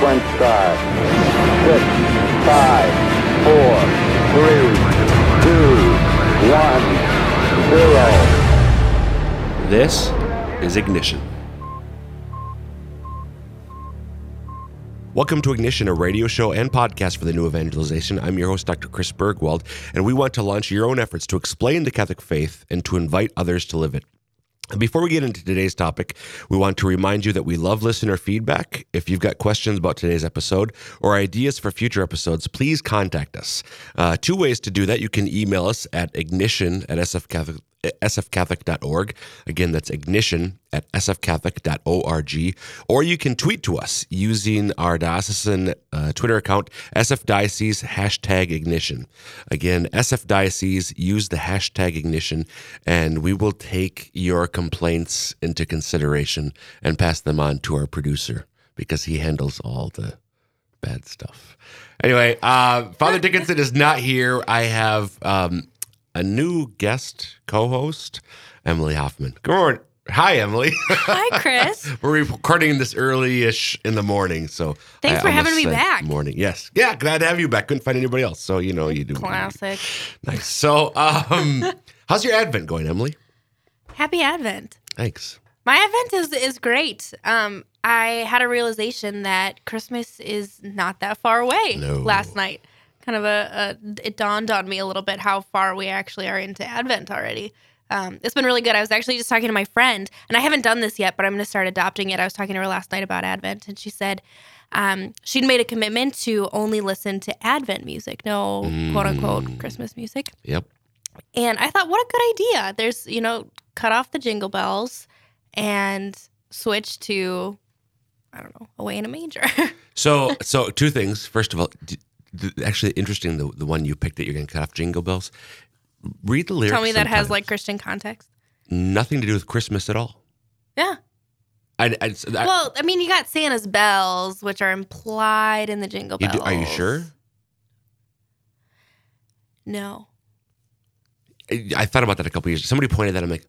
sequence start. Six, five, four, three, two, one, zero. This is Ignition. Welcome to Ignition, a radio show and podcast for the new evangelization. I'm your host, Dr. Chris Burgwald, and we want to launch your own efforts to explain the Catholic faith and to invite others to live it. Before we get into today's topic, we want to remind you that we love listener feedback. If you've got questions about today's episode or ideas for future episodes, please contact us. Uh, two ways to do that. You can email us at ignition at sfcatholic, sfcatholic.org. Again, that's ignition at sfcatholic.org. Or you can tweet to us using our diocesan uh, Twitter account, sfdiocese hashtag ignition. Again, sfdiocese, use the hashtag ignition, and we will take your complaints into consideration and pass them on to our producer because he handles all the bad stuff. Anyway, uh, Father Dickinson is not here. I have um, a new guest co-host, Emily Hoffman. Good morning. Hi, Emily. Hi, Chris. We're recording this early-ish in the morning, so Thanks I for having me back. Morning, yes, yeah. Glad to have you back. Couldn't find anybody else, so you know you do. Classic. Nice. So, um, how's your Advent going, Emily? Happy Advent. Thanks. My Advent is is great. Um, I had a realization that Christmas is not that far away No. last night. Kind of a, a it dawned on me a little bit how far we actually are into Advent already. Um, it's been really good. I was actually just talking to my friend, and I haven't done this yet, but I'm going to start adopting it. I was talking to her last night about Advent, and she said um, she'd made a commitment to only listen to Advent music, no quote unquote Christmas music. Yep. And I thought, what a good idea. There's, you know, cut off the jingle bells and switch to, I don't know, away in a manger. So, so two things. First of all, d- actually interesting the the one you picked that you're going to cut off jingle bells. Read the lyrics. Tell me that has like Christian context. nothing to do with Christmas at all. Yeah. I, I, I- Well, I mean, you got Santa's bells, which are implied in the jingle you bells. do- are you sure? No. I, I thought about that a couple years. Somebody pointed that. I'm like,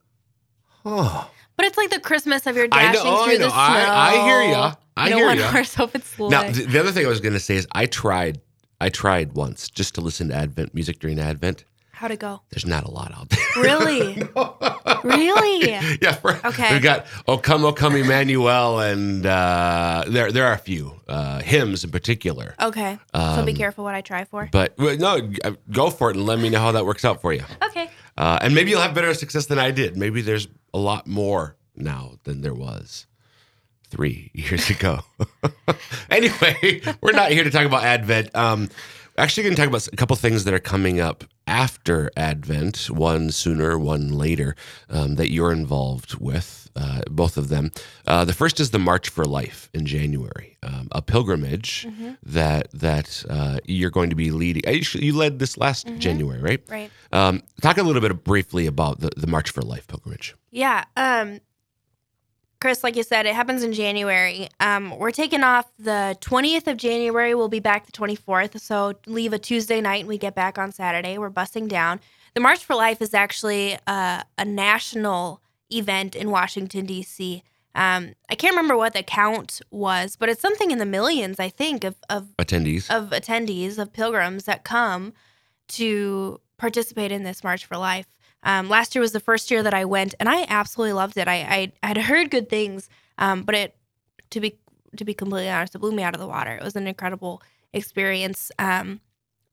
oh, But it's like the Christmas of your I know- dashing oh, I through the snow. I- I hear ya. I you hear don't ya. want horse open sleigh. Now, th- the other thing I was going to say is I tried, I tried once just to listen to Advent music during Advent. How'd it go? There's not a lot out there. Really? really? yeah. For, Okay. We got "O Come, O Come, Emmanuel," and uh, there there are a few uh, hymns in particular. Okay. so Um, be careful what I try for. But well, no, uh, go for it and let me know how that works out for you. Okay. Uh, and maybe you'll have better success than I did. Maybe there's a lot more now than there was three years ago. anyway, we're not here to talk about Advent. Um, actually, going to talk about a couple things that are coming up after Advent. One sooner, one later. Um, that you're involved with. Uh, both of them. Uh, the first is the March for Life in January, um, a pilgrimage that that uh, you're going to be leading. You, led this last January, right? Right. Um, talk a little bit briefly about the, the March for Life pilgrimage. Yeah. Chris, like you said, it happens in January. Um, we're taking off the 20th of January. We'll be back the 24th. So leave a Tuesday night and we get back on Saturday. We're busting down. The March for Life is actually uh, a national event in Washington, D.C. Um, I can't remember what the count was, but it's something in the millions, I think, of, of Attendees. of attendees of pilgrims that come to participate in this March for Life. Um, last year was the first year that I went, and I absolutely loved it. I I had heard good things, um, but it to be to be completely honest, it blew me out of the water. It was an incredible experience. Um,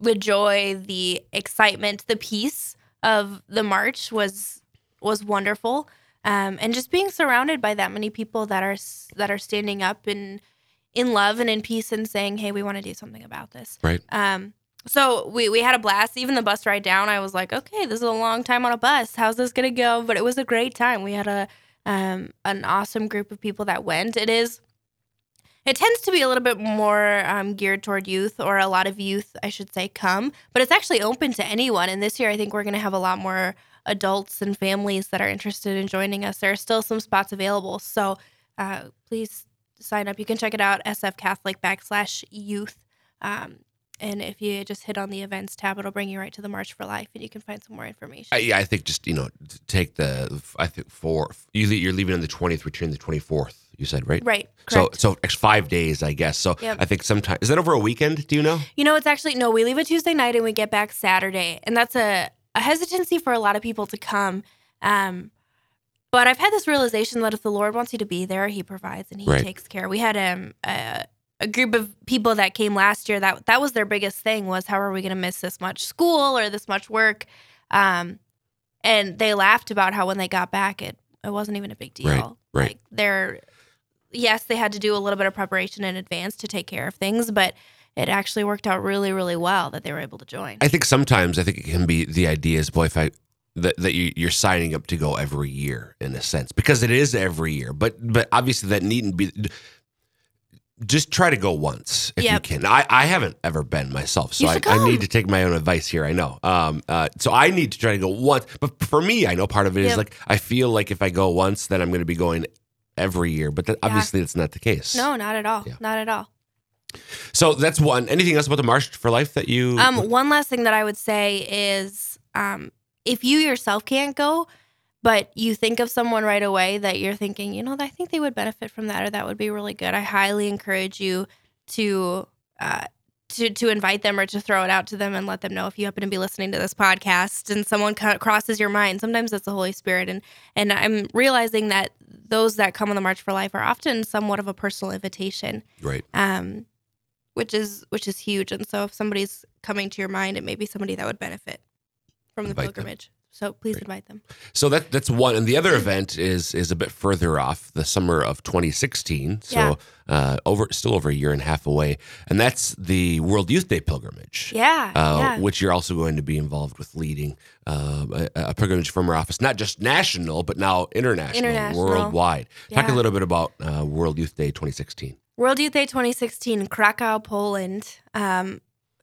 the joy, the excitement, the peace of the march was was wonderful, um, and just being surrounded by that many people that are that are standing up in in love and in peace and saying, "Hey, we want to do something about this." Right. Um, so we we had a blast. Even the bus ride down, I was like, "Okay, this is a long time on a bus. How's this gonna go?" But it was a great time. We had a um, an awesome group of people that went. It is. It tends to be a little bit more um, geared toward youth, or a lot of youth, I should say, come. But it's actually open to anyone. And this year, I think we're going to have a lot more adults and families that are interested in joining us. There are still some spots available, so uh, please sign up. You can check it out SF Catholic backslash youth. Um, and if you just hit on the events tab, it'll bring you right to the March for Life, and you can find some more information. I, yeah, I think just you know take the I think four. You you're leaving on the twentieth, returning the twenty fourth. You said right. Right. So Correct. so it's five days, I guess. So Yep. I think sometimes is that over a weekend? Do you know? You know, it's actually no. We leave a Tuesday night and we get back Saturday, and that's a, a hesitancy for a lot of people to come. Um, but I've had this realization that if the Lord wants you to be there, He provides and He Right. takes care. We had um, a a group of people that came last year that that was their biggest thing was how are we going to miss this much school or this much work, um, and they laughed about how when they got back it it wasn't even a big deal. Right, right. Like they're yes, they had to do a little bit of preparation in advance to take care of things, but it actually worked out really, really well that they were able to join. I think sometimes I think it can be the idea is boy if I that, that you, you're signing up to go every year in a sense because it is every year, but but obviously that needn't be. Just try to go once if you can. I, I haven't ever been myself, so I, I need to take my own advice here. I know. Um, uh, so I need to try to go once. But for me, I know part of it is Yep. like I feel like if I go once, then I'm going to be going every year. But that, Yeah. obviously, that's not the case. no, not at all. Yeah. Not at all. So that's one. Anything else about the March for Life that you? Um, one last thing that I would say is um, if you yourself can't go, but you think of someone right away that you're thinking, you know, I think they would benefit from that or that would be really good. I highly encourage you to uh, to to invite them or to throw it out to them and let them know if you happen to be listening to this podcast and someone crosses your mind. Sometimes it's the Holy Spirit, and and I'm realizing that those that come on the March for Life are often somewhat of a personal invitation right. um, which is which is huge. And so, if somebody's coming to your mind, it may be somebody that would benefit from the pilgrimage. them. So please Great. invite them. So that that's one, and the other event is is a bit further off, the summer of 2016. So Yeah. uh, over still over a year and a half away, and that's the World Youth Day pilgrimage. Yeah, Uh, yeah, Which you're also going to be involved with leading uh, a, a pilgrimage from our office, not just national, but now international, International. worldwide. Talk a little bit about uh, World Youth Day 2016. World Youth Day 2016, Krakow, Poland. Um,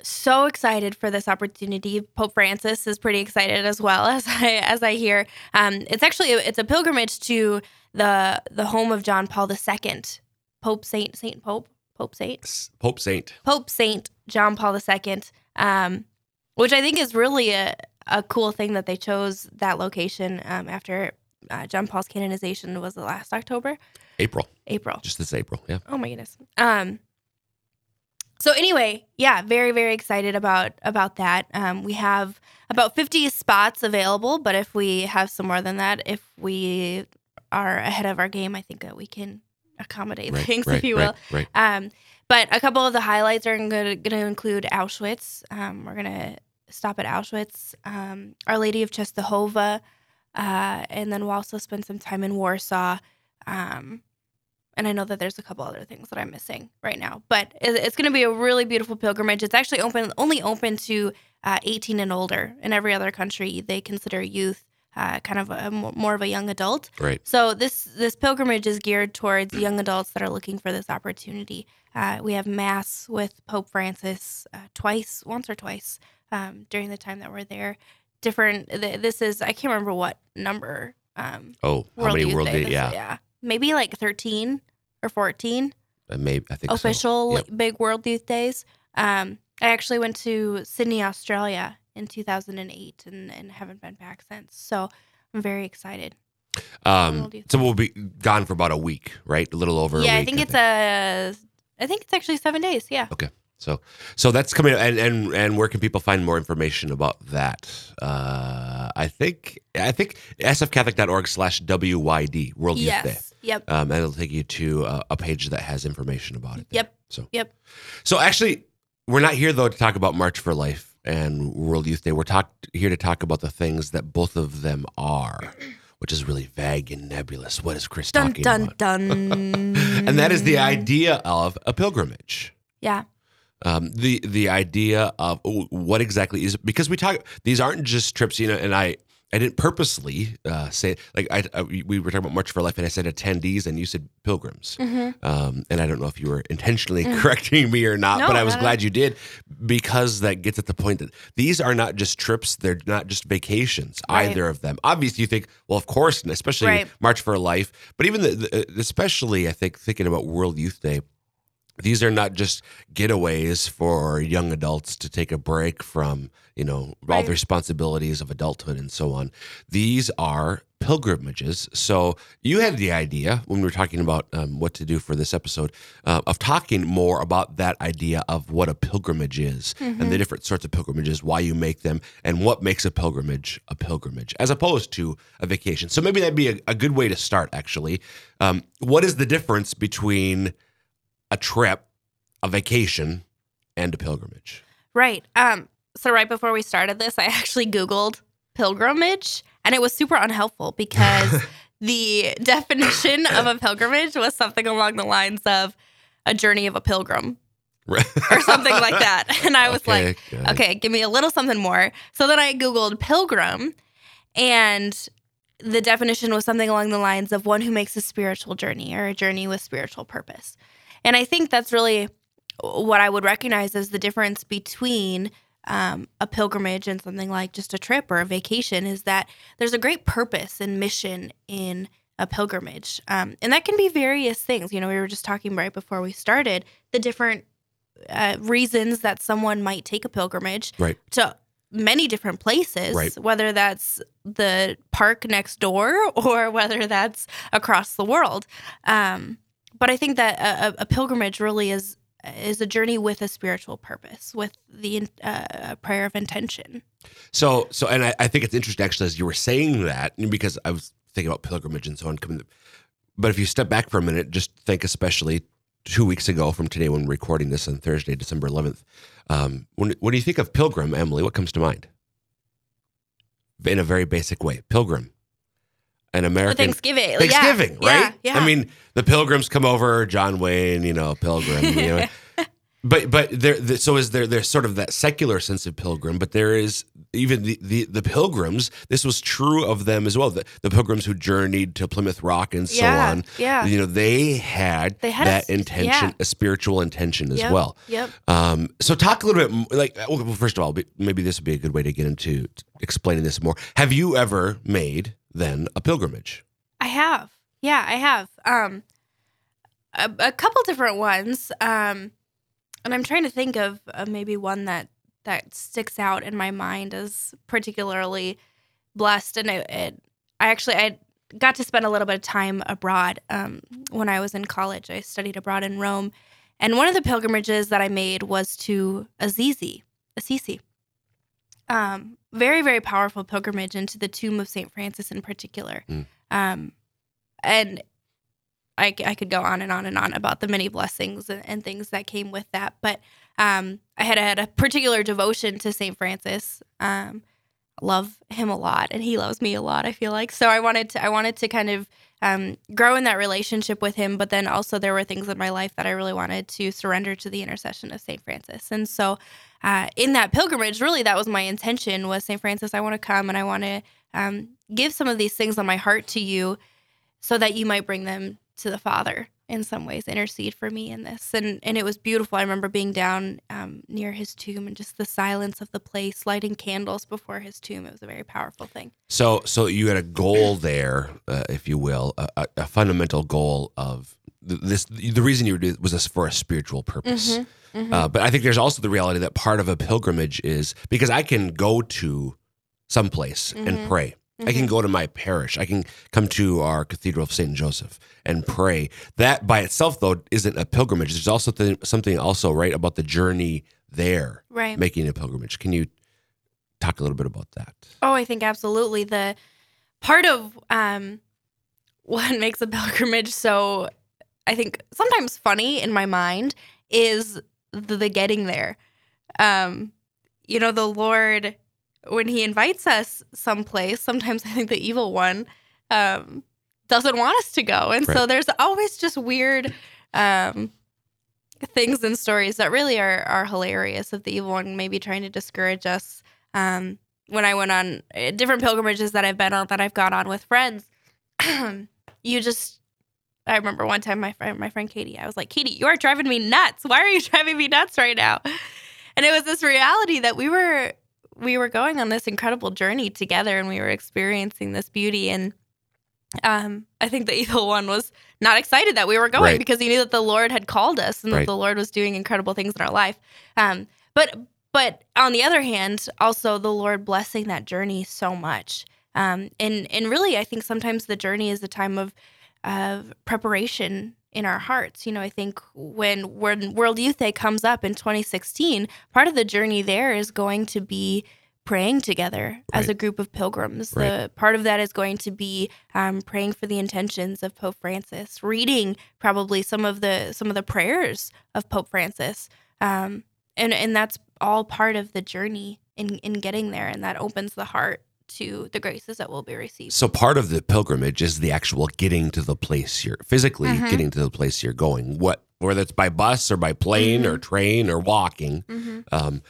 so excited for this opportunity. Pope Francis is pretty excited as well as I as I hear. Um, it's actually it's a pilgrimage to the the home of John Paul II, Pope Saint Saint Pope Pope Saint. Pope Saint. Pope Saint John Paul II, um, which I think is really a, a cool thing that they chose that location um, after uh, John Paul's canonization was the last October, April, April. just this April. Yeah. Oh my goodness. Um. So anyway, yeah, very very excited about about that. Um, we have about 50 spots available, but if we have some more than that, if we are ahead of our game, I think that we can accommodate Right, things, right, if you will. Right. Um, but a couple of the highlights are going to include Auschwitz. Um, we're going to stop at Auschwitz, um, Our Lady of Czestochowa, uh, and then we'll also spend some time in Warsaw. Um, and I know that there's a couple other things that I'm missing right now, but it's going to be a really beautiful pilgrimage. It's actually open, only open to uh, 18 and older. In every other country, they consider youth uh, kind of a, more of a young adult. Right. So this this pilgrimage is geared towards young adults that are looking for this opportunity. Uh, we have mass with Pope Francis uh, twice, once or twice um, during the time that we're there. Different. Th- this is I can't remember what number. Um, Oh, how many Youth World Day this- Yeah. Maybe like thirteen or fourteen Uh, maybe I think so. official Yep. big World Youth Days. Um, I actually went to Sydney, Australia in 2008 and, and haven't been back since. So I'm very excited. Um, so we'll be gone for about a week, right? A little over. a yeah, I week, think it's a. I think it's actually seven days. Yeah. Okay. So, so that's coming, and and and where can people find more information about that? Uh, I think I think sfcatholic.org/slash wyd World Youth Day, yes. Yep. um, and it'll take you to a, a page that has information about it. there. Yep. So, Yep. So actually, we're not here though to talk about March for Life and World Youth Day. We're talk here to talk about the things that both of them are, which is really vague and nebulous. What is Chris Dun talking dun about? dun. and that is the idea of a pilgrimage. Yeah. um, the the idea of oh, what exactly is because we talk these aren't just trips you know and I I didn't purposely uh, say like I, I we we were talking about March for Life and I said attendees and you said pilgrims. Hmm um, and I don't know if you were intentionally correcting me or not No, but I was glad you did because that gets at the point that these are not just trips they're not just vacations Right. either of them. Obviously you think well of course and especially Right. March for Life but even the, the especially I think thinking about World Youth Day these are not just getaways for young adults to take a break from you know all the responsibilities of adulthood and so on. These are pilgrimages. So you had the idea when we were talking about um, what to do for this episode uh, of talking more about that idea of what a pilgrimage is and the different sorts of pilgrimages why you make them and what makes a pilgrimage a pilgrimage as opposed to a vacation. So maybe that'd be a, a good way to start actually. Um, what is the difference between a trip, a vacation, and a pilgrimage. Right. Um. So right before we started this, I actually Googled pilgrimage, and it was super unhelpful because the definition of a pilgrimage was something along the lines of a journey of a pilgrim Right. or something like that. And I was Okay, like, good. okay, give me a little something more. So then I Googled pilgrim, and the definition was something along the lines of one who makes a spiritual journey or a journey with spiritual purpose. And I think that's really what I would recognize as the difference between um, a pilgrimage and something like just a trip or a vacation is that there's a great purpose and mission in a pilgrimage. Um, and that can be various things. You know, we were just talking right before we started the different uh, reasons that someone might take a pilgrimage Right. to many different places, Right. whether that's the park next door or whether that's across the world. Um, but I think that a, a- pilgrimage really is is a journey with a spiritual purpose, with the uh, prayer of intention. So, so, and I, I think it's interesting actually as you were saying that because I was thinking about pilgrimage and so on. But if you step back for a minute, just think especially two weeks ago from today when we're recording this on Thursday, December 11th. Um, when when you think of pilgrim, Emily, what comes to mind? In a very basic way, pilgrim, an American Thanksgiving, Thanksgiving, yeah, right? Yeah, I mean, the Pilgrims come over, John Wayne, you know, Pilgrim, you know. but but there, the, so is there? There's sort of that secular sense of pilgrim, but there is even the the, the Pilgrims. This was true of them as well. The, the Pilgrims who journeyed to Plymouth Rock and so Yeah, on. yeah. you know, they had, They had that s- intention, yeah. a spiritual intention as Yep, well. Yep. Um, so talk a little bit, like, well, first of all, maybe this would be a good way to get into explaining this more. Have you ever made then a pilgrimage? I have. Yeah, I have. Um, a, a couple different ones. Um, and I'm trying to think of uh, maybe one that that sticks out in my mind as particularly blessed. And it, it I actually I got to spend a little bit of time abroad um, when I was in college. I studied abroad in Rome, and one of the pilgrimages that I made was to Assisi, Assisi. Um, very very powerful pilgrimage into the tomb of Saint Francis in particular. Um, and I could go on and on and on about the many blessings and, and things that came with that. But um, I had had a particular devotion to St. Francis. Um, love him a lot, and he loves me a lot. I feel like so. I wanted to I wanted to kind of um, grow in that relationship with him, but then also there were things in my life that I really wanted to surrender to the intercession of St. Francis, and so uh, in that pilgrimage, really that was my intention was St. Francis. I want to come and I want to um, give some of these things on my heart to you, so that you might bring them to the Father in some ways, intercede for me in this. And and it was beautiful. I remember being down um, near his tomb and just the silence of the place, lighting candles before his tomb. It was a very powerful thing. So, so you had a goal there, uh, if you will, a, a, fundamental goal of this. The reason you did was this for a spiritual purpose. Uh, but I think there's also the reality that part of a pilgrimage is because I can go to someplace and pray. I can go to my parish. I can come to our Cathedral of Saint Joseph and pray. That by itself, though, isn't a pilgrimage. There's also th- something also right about the journey there, Right. making a pilgrimage. Can you talk a little bit about that? Oh, I think absolutely. The part of um, what makes a pilgrimage so, I think, sometimes funny in my mind is the, getting there. Um, you know, the Lord, when He invites us someplace, sometimes I think the evil one um, doesn't want us to go. And so there's always just weird. Um, things and stories that really are are hilarious of the evil one maybe trying to discourage us um when i went on uh, different pilgrimages that i've been on that i've gone on with friends you just i remember one time my friend my friend katie i was like katie you are driving me nuts why are you driving me nuts right now and it was this reality that we were we were going on this incredible journey together and we were experiencing this beauty and um, I think the evil one was not excited that we were going Right. because he knew that the Lord had called us and Right. that the Lord was doing incredible things in our life. Um, but but on the other hand, also the Lord blessing that journey so much. Um, and and really, I think sometimes the journey is a time of of preparation in our hearts. You know, I think when when World Youth Day comes up in 2016, part of the journey there is going to be praying together as a group of pilgrims. Right. The part of that is going to be um, praying for the intentions of Pope Francis, reading probably some of the some of the prayers of Pope Francis, um, and and that's all part of the journey in in getting there, and that opens the heart to the graces that will be received. So part of the pilgrimage is the actual getting to the place you're physically Mhm. getting to the place you're going. What whether it's by bus or by plane or train or walking, Mm-hmm. um,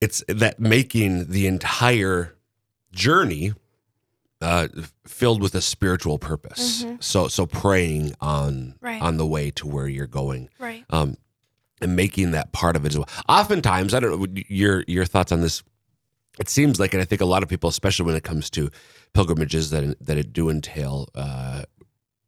it's that making the entire journey uh, filled with a spiritual purpose. Mhm. So so praying on Right. on the way to where you're going. Right. um, and making that part of it as well. Oftentimes, I don't know your your thoughts on this. It seems like, and I think a lot of people, especially when it comes to pilgrimages that that it do entail, uh,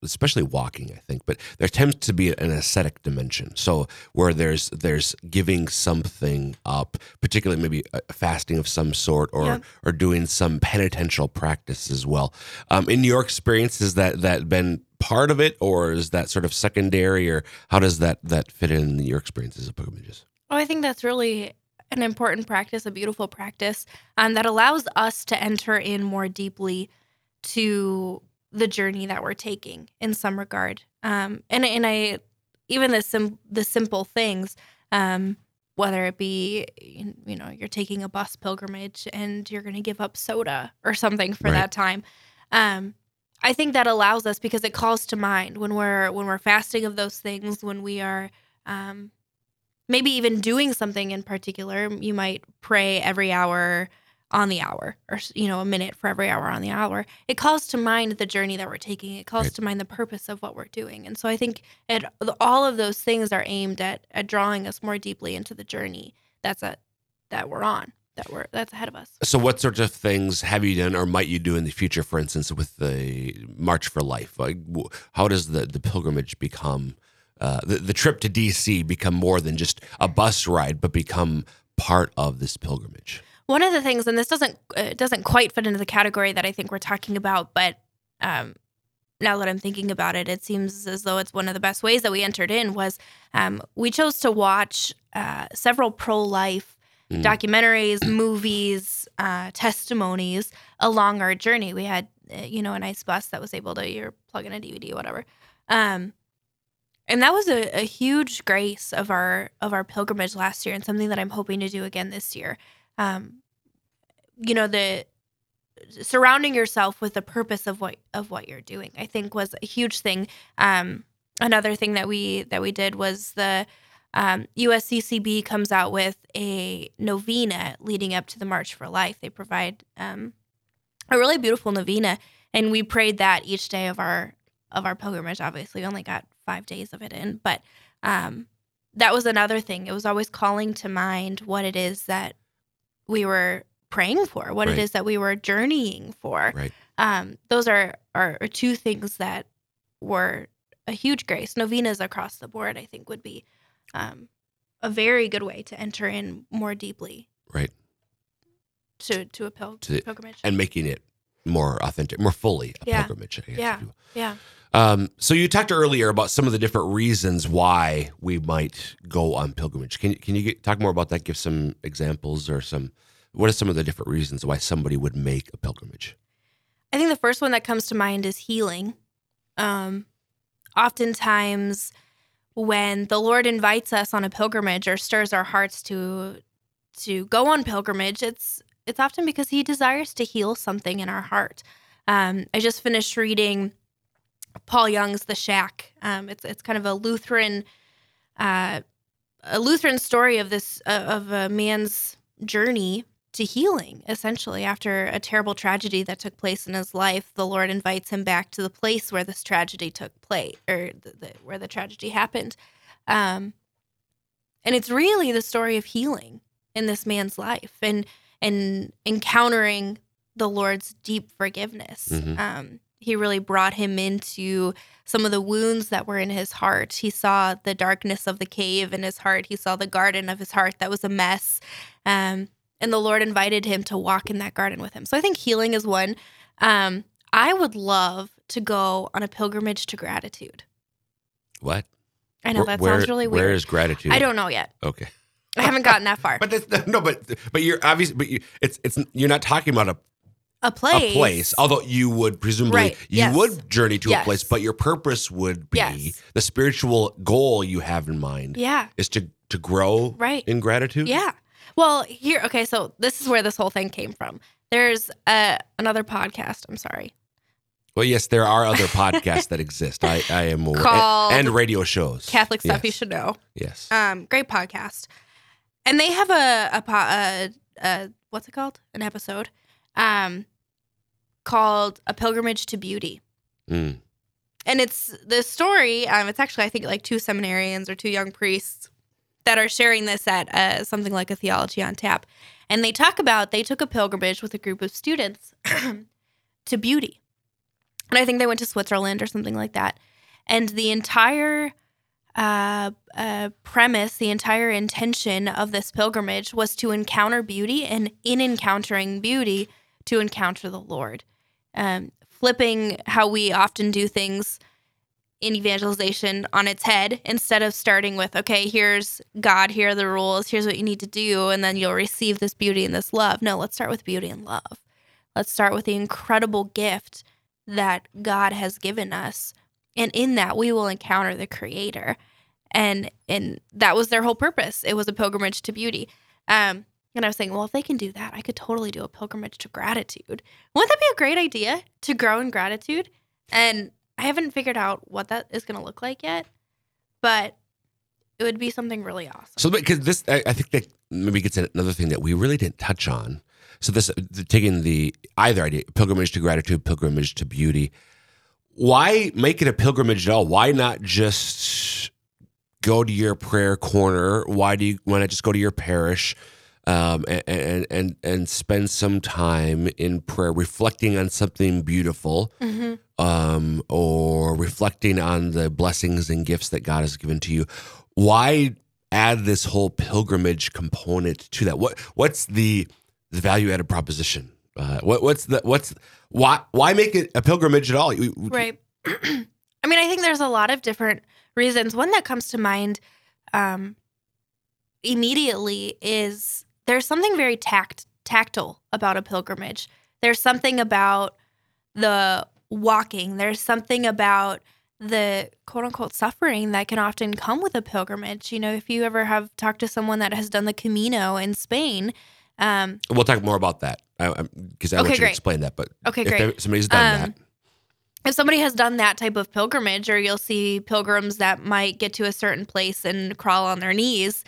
especially walking, I think, but there tends to be an ascetic dimension. So where there's there's giving something up, particularly maybe a fasting of some sort, or Yep. or doing some penitential practice as well. Um, in your experience, has that that been part of it, or is that sort of secondary, or how does that that fit in your experiences of pilgrimages? Oh, I think that's really an important practice, a beautiful practice um, that allows us to enter in more deeply to the journey that we're taking in some regard. Um, and and I even the sim- the simple things, um, whether it be you know you're taking a bus pilgrimage and you're going to give up soda or something for Right. that time. Um, I think that allows us because it calls to mind when we're when we're fasting of those things when we are um, maybe even doing something in particular you might pray every hour on the hour or you know a minute for every hour on the hour it calls to mind the journey that we're taking it calls Right. to mind the purpose of what we're doing and so i think it, all of those things are aimed at, at drawing us more deeply into the journey that's a, that we're on that we're that's ahead of us So, what sorts of things have you done, or might you do in the future? For instance, with the March for Life, like how does the the pilgrimage become uh, the the trip to DC become more than just a bus ride, but become part of this pilgrimage? One of the things, and this doesn't uh, doesn't quite fit into the category that I think we're talking about, but um, now that I'm thinking about it, it seems as though it's one of the best ways that we entered in was um, we chose to watch uh, several pro life Mm. documentaries, movies, uh, testimonies along our journey. We had uh, you know a nice bus that was able to you plug in a DVD, whatever. Um, and that was a, a huge grace of our of our pilgrimage last year, and something that I'm hoping to do again this year. Um, you know the surrounding yourself with the purpose of what of what you're doing i think was a huge thing. Um, another thing that we that we did was the um, usccb comes out with a novena leading up to the march for life. They provide um, a really beautiful novena and we prayed that each day of our of our pilgrimage obviously. We only got five days of it in but um, that was another thing it was always calling to mind what it is that we were praying for, what Right. it is that we were journeying for. Right. Um, those are, are are two things that were a huge grace. Novenas across the board, I think, would be um, a very good way to enter in more deeply Right. to to a pil- To pilgrimage. And making it more authentic, more fully a Yeah. pilgrimage. I guess, Yeah. if you will. yeah, Um, so you talked earlier about some of the different reasons why we might go on pilgrimage. Can you can you get, talk more about that? Give some examples or some. What are some of the different reasons why somebody would make a pilgrimage? I think the first one that comes to mind is healing. Um, oftentimes, when the Lord invites us on a pilgrimage or stirs our hearts to to go on pilgrimage, it's it's often because He desires to heal something in our heart. Um, I just finished reading Paul Young's The Shack. Um, it's it's kind of a Lutheran uh, a Lutheran story of this uh, of a man's journey to healing essentially after a terrible tragedy that took place in his life the lord invites him back to the place where this tragedy took place or the, the, where the tragedy happened um, and it's really the story of healing in this man's life and and encountering the lord's deep forgiveness Mhm. um, he really brought him into some of the wounds that were in his heart. He saw the darkness of the cave in his heart. He saw the garden of his heart that was a mess. Um, and the Lord invited him to walk in that garden with him. So I think healing is one. Um, I would love to go on a pilgrimage to gratitude. What? I know that Where- sounds really weird. Where is gratitude? I don't know yet. Okay. I haven't gotten that far. But no, but but you're obviously, but you, it's it's you're not talking about a, a place. a place. Although you would presumably Right, you yes. would journey to a place, but your purpose would be Yes. the spiritual goal you have in mind Yeah. is to to grow Right. in gratitude. Yeah. Well, here, okay, so this is where this whole thing came from. There's uh, another podcast. I'm sorry. Well, yes, there are other podcasts that exist. I I am aware, and, and radio shows. Catholic stuff you should know. Yes. Um, great podcast, and they have a a, a, a what's it called? An episode, um, called "A Pilgrimage to Beauty," Mm. and it's the story. Um, it's actually I think like two seminarians or two young priests that are sharing this at uh, something like a theology on tap, and they talk about they took a pilgrimage with a group of students to beauty, and I think they went to Switzerland or something like that, and the entire uh, uh, premise, the entire intention of this pilgrimage was to encounter beauty, and in encountering beauty, to encounter the Lord. Um, flipping how we often do things in evangelization on its head instead of starting with, okay, here's God, here are the rules, here's what you need to do, and then you'll receive this beauty and this love. No, let's start with beauty and love. Let's start with the incredible gift that God has given us. And in that, we will encounter the Creator. And and that was their whole purpose. It was a pilgrimage to beauty. Um, and I was saying, well, if they can do that, I could totally do a pilgrimage to gratitude. Wouldn't that be a great idea to grow in gratitude? And I haven't figured out what that is going to look like yet, but it would be something really awesome. So because this, I, I think that maybe gets at another thing that we really didn't touch on. So this the, taking the either idea, pilgrimage to gratitude, pilgrimage to beauty. Why make it a pilgrimage at all? Why not just go to your prayer corner? Why do you why not just go to your parish? Um, and, and and and spend some time in prayer, reflecting on something beautiful, hmm um, or reflecting on the blessings and gifts that God has given to you. Why add this whole pilgrimage component to that? What what's the the value added proposition? Uh, what what's the what's why why make it a pilgrimage at all? Right. I mean, I think there's a lot of different reasons. One that comes to mind um, immediately is there's something very tact tactile about a pilgrimage. There's something about the walking. There's something about the quote unquote suffering that can often come with a pilgrimage. You know, if you ever have talked to someone that has done the Camino in Spain, um, We'll talk more about that because I, Okay, want you to explain that. But Okay, if great. somebody's done Um, if somebody has done that type of pilgrimage, or you'll see pilgrims that might get to a certain place and crawl on their knees,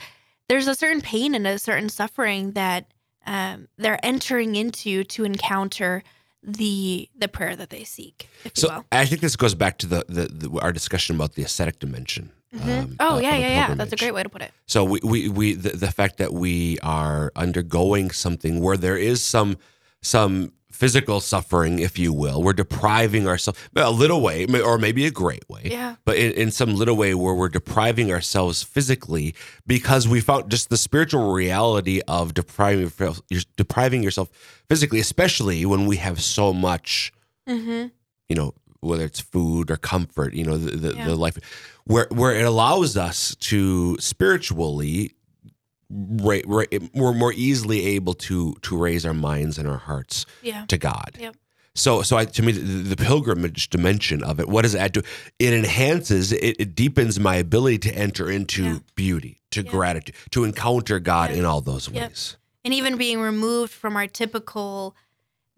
there's a certain pain and a certain suffering that um, they're entering into to encounter the the prayer that they seek. So. I think this goes back to the, the, the our discussion about the ascetic dimension. Mhm. um, oh of- yeah, yeah, yeah. That's a great way to put it. So we, we, we the, the fact that we are undergoing something where there is some some physical suffering, if you will, we're depriving ourselves a little way, or maybe a great way, Yeah. but in, in some little way where we're depriving ourselves physically because we found just the spiritual reality of depriving yourself- depriving yourself physically, especially when we have so much Mm-hmm. you know whether it's food or comfort you know the, the, Yeah. the life where where it allows us to spiritually ra- ra- we're more easily able to to raise our minds and our hearts Yeah. to God Yep. so so I, to me the, the pilgrimage dimension of it what does it add to it enhances it, it deepens my ability to enter into Yeah. beauty to Yeah. gratitude to encounter God in all those Yep. ways and even being removed from our typical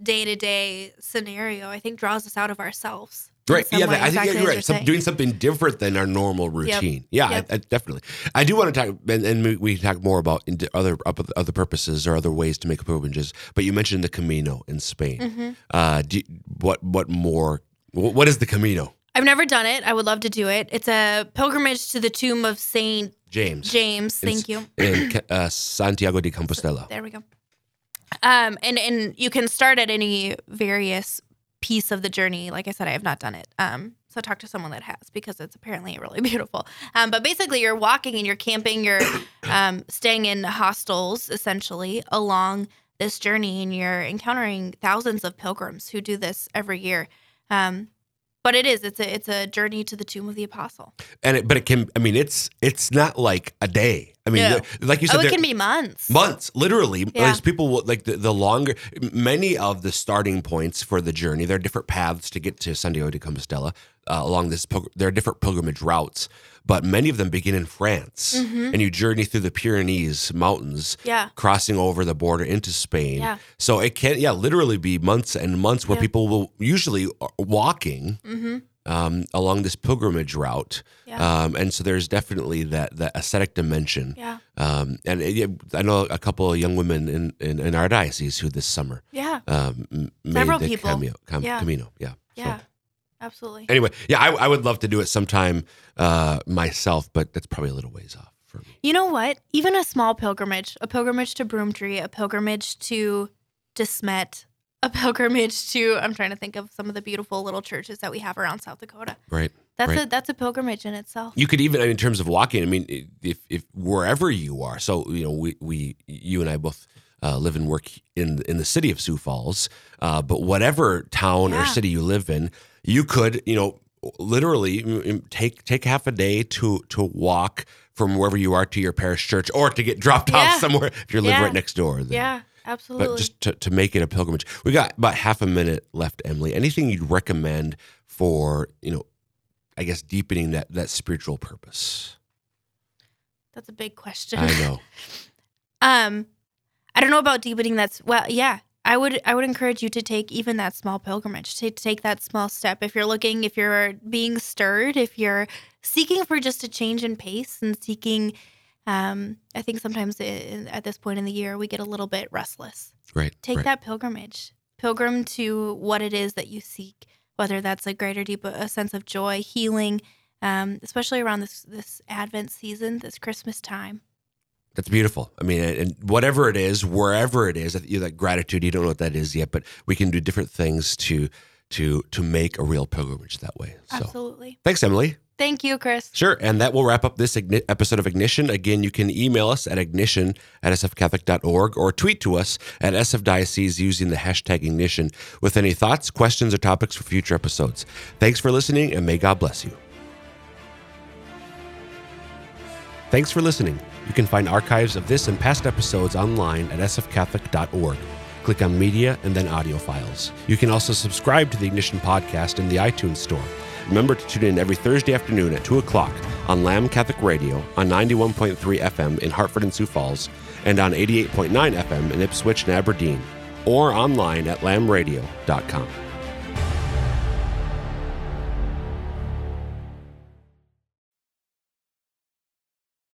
day-to-day scenario i think draws us out of ourselves Right. Yeah, way, I think yeah, you're right. Some, doing something different than our normal routine. Yeah, Yep. I, I definitely. I do want to talk, and, and we- talk more about in other other purposes or other ways to make pilgrimages. But you mentioned the Camino in Spain. Mhm. Uh, you- what what more? What, is the Camino, I've never done it. I would love to do it. It's a pilgrimage to the tomb of Saint James? James. Thank It's- you. in uh, Santiago de Compostela. There we go. Um, and and you can start at any various piece of the journey. Like I said, I have not done it. Um, so talk to someone that has because it's apparently really beautiful. Um, but basically, you're walking and you're camping, you're um, staying in hostels essentially along this journey, and you're encountering thousands of pilgrims who do this every year. Um, but it is it's a it's a journey to the tomb of the apostle. And it, but it can. I mean, it's it's not like a day. I mean, No. like you said, Oh, it can be months. months literally Yeah. People will like the, the longer many of the starting points for the journey there are different paths to get to santiago de compostela uh, along this pil- there are different pilgrimage routes but many of them begin in france Mhm. and you journey through the pyrenees mountains Yeah. crossing over the border into spain Yeah. so it can yeah literally be months and months where Yeah. people will usually are walking Mm-hmm. um, along this pilgrimage route Yeah. um, and so there's definitely that that ascetic dimension Yeah. um, and it, yeah, I know a couple of young women in, in, in our diocese who this summer Yeah. um, made Several the people. Camino. Cam- Yeah. Camino. Yeah. So, Yeah. Absolutely. anyway, yeah, I, I would love to do it sometime uh, myself, but that's probably a little ways off for me. You know what? Even a small pilgrimage, a pilgrimage to Broomtree, a pilgrimage to De Smet, a pilgrimage to I'm trying to think of some of the beautiful little churches that we have around South Dakota. Right. That's Right. a that's a pilgrimage in itself. You could even, in terms of walking, I mean, if, if wherever you are, so, you know, we, we you and I both uh, live and work in, in the city of Sioux Falls, uh, but whatever town or city you live in, you could, you know, literally mm, mm, take take half a day to to walk from wherever you are to your parish church or to get dropped Yeah. off somewhere if you live Yeah. right next door. then. Yeah, absolutely. But just to, to make it a pilgrimage, we got about half a minute left, Emily. Anything you'd recommend for, you know, I guess deepening that that spiritual purpose? that's a big question. I know. Um, I don't know about deepening. That's well, yeah. I would I would encourage you to take even that small pilgrimage, to take that small step. If you're looking, if you're being stirred, if you're seeking for just a change in pace and seeking, um, I think sometimes at this point in the year we get a little bit restless. Right. Take right. that pilgrimage, pilgrim to what it is that you seek, whether that's a greater, deep a sense of joy, healing, um, especially around this this Advent season, this Christmas time. That's beautiful. I mean, and whatever it is, wherever it is, you that gratitude. You don't know what that is yet, but we can do different things to to to make a real pilgrimage that way. So, Absolutely. thanks, Emily. Thank you, Chris. Sure. And that will wrap up this igni- episode of Ignition. Again, you can email us at ignition at sfcatholic.org or tweet to us at sfdiocese using the hashtag ignition with any thoughts, questions, or topics for future episodes. Thanks for listening and may God bless you. Thanks for listening. You can find archives of this and past episodes online at sfcatholic.org. Click on Media and then Audio Files. You can also subscribe to the Ignition podcast in the iTunes Store. Remember to tune in every Thursday afternoon at 2 o'clock on Lamb Catholic Radio on 91.3 FM in Hartford and Sioux Falls and on 88.9 FM in Ipswich and Aberdeen or online at lambradio.com.